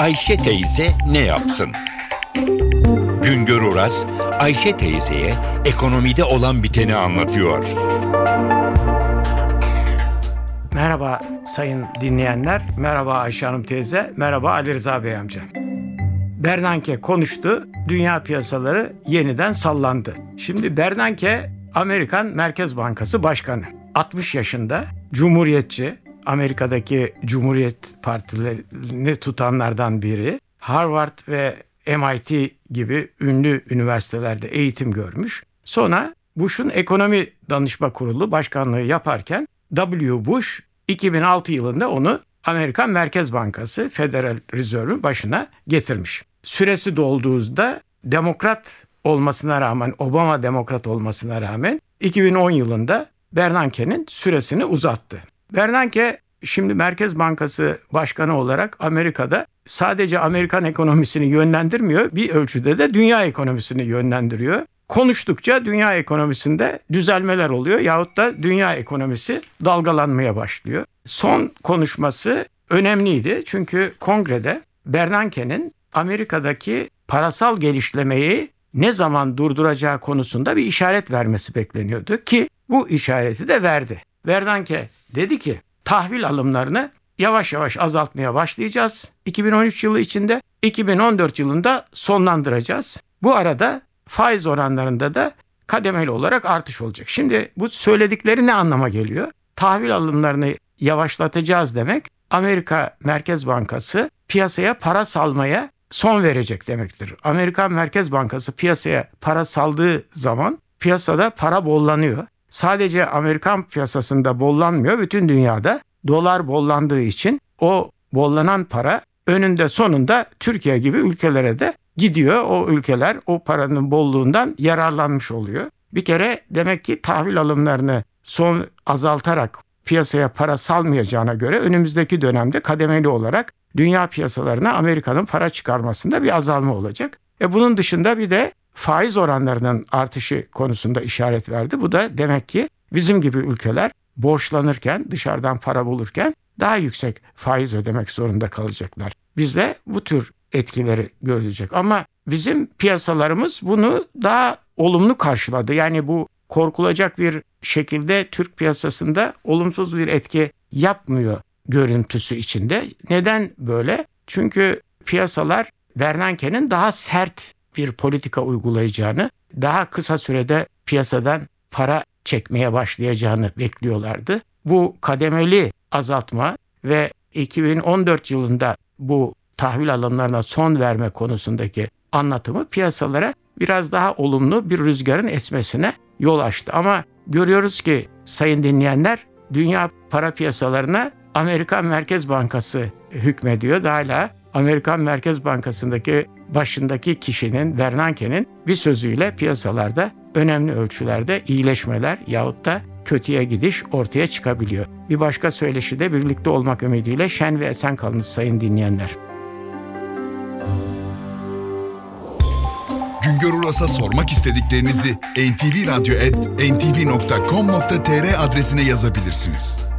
Ayşe teyze ne yapsın? Güngör Oras, Ayşe teyzeye ekonomide olan biteni anlatıyor. Merhaba sayın dinleyenler, merhaba Ayşe Hanım teyze, merhaba Ali Rıza Bey amca. Bernanke konuştu, dünya piyasaları yeniden sallandı. Şimdi Bernanke Amerikan Merkez Bankası Başkanı. 60 yaşında, cumhuriyetçi, Amerika'daki Cumhuriyet Partilerini tutanlardan biri. Harvard ve MIT gibi ünlü üniversitelerde eğitim görmüş. Sonra Bush'un ekonomi danışma kurulu başkanlığı yaparken W. Bush 2006 yılında onu Amerikan Merkez Bankası Federal Reserve'ün başına getirmiş. Süresi dolduğunda demokrat olmasına rağmen Obama demokrat olmasına rağmen 2010 yılında Bernanke'nin süresini uzattı. Bernanke şimdi Merkez Bankası Başkanı olarak Amerika'da sadece Amerikan ekonomisini yönlendirmiyor, bir ölçüde de dünya ekonomisini yönlendiriyor. Konuştukça dünya ekonomisinde düzelmeler oluyor yahut da dünya ekonomisi dalgalanmaya başlıyor. Son konuşması önemliydi çünkü kongrede Bernanke'nin Amerika'daki parasal gelişlemeyi ne zaman durduracağı konusunda bir işaret vermesi bekleniyordu ki bu işareti de verdi. Bernanke dedi ki tahvil alımlarını yavaş yavaş azaltmaya başlayacağız. 2013 yılı içinde 2014 yılında sonlandıracağız. Bu arada faiz oranlarında da kademeli olarak artış olacak. Şimdi bu söyledikleri ne anlama geliyor? Tahvil alımlarını yavaşlatacağız demek Amerika Merkez Bankası piyasaya para salmaya son verecek demektir. Amerikan Merkez Bankası piyasaya para saldığı zaman piyasada para bollanıyor. Sadece Amerikan piyasasında bollanmıyor, bütün dünyada dolar bollandığı için o bollanan para önünde sonunda Türkiye gibi ülkelere de gidiyor. O ülkeler o paranın bolluğundan yararlanmış oluyor. Bir kere demek ki tahvil alımlarını son azaltarak piyasaya para salmayacağına göre önümüzdeki dönemde kademeli olarak dünya piyasalarına Amerika'nın para çıkarmasında bir azalma olacak. E bunun dışında bir de faiz oranlarının artışı konusunda işaret verdi. Bu da demek ki bizim gibi ülkeler borçlanırken, dışarıdan para bulurken daha yüksek faiz ödemek zorunda kalacaklar. Bizde bu tür etkileri görülecek. Ama bizim piyasalarımız bunu daha olumlu karşıladı. Yani bu korkulacak bir şekilde Türk piyasasında olumsuz bir etki yapmıyor görüntüsü içinde. Neden böyle? Çünkü piyasalar Bernanke'nin daha sert bir politika uygulayacağını, daha kısa sürede piyasadan para çekmeye başlayacağını bekliyorlardı. Bu kademeli azaltma ve 2014 yılında bu tahvil alımlarına son verme konusundaki anlatımı piyasalara biraz daha olumlu bir rüzgarın esmesine yol açtı. Ama görüyoruz ki sayın dinleyenler dünya para piyasalarına Amerikan Merkez Bankası hükmediyor. Hala Amerikan Merkez Bankası'ndaki başındaki kişinin Bernanke'nin bir sözüyle piyasalarda önemli ölçülerde iyileşmeler yahut da kötüye gidiş ortaya çıkabiliyor. Bir başka söyleşi de birlikte olmak ümidiyle şen ve esen kalınız sayın dinleyenler. Güngör Uras'a sormak istediklerinizi ntvradio.com.tr adresine yazabilirsiniz.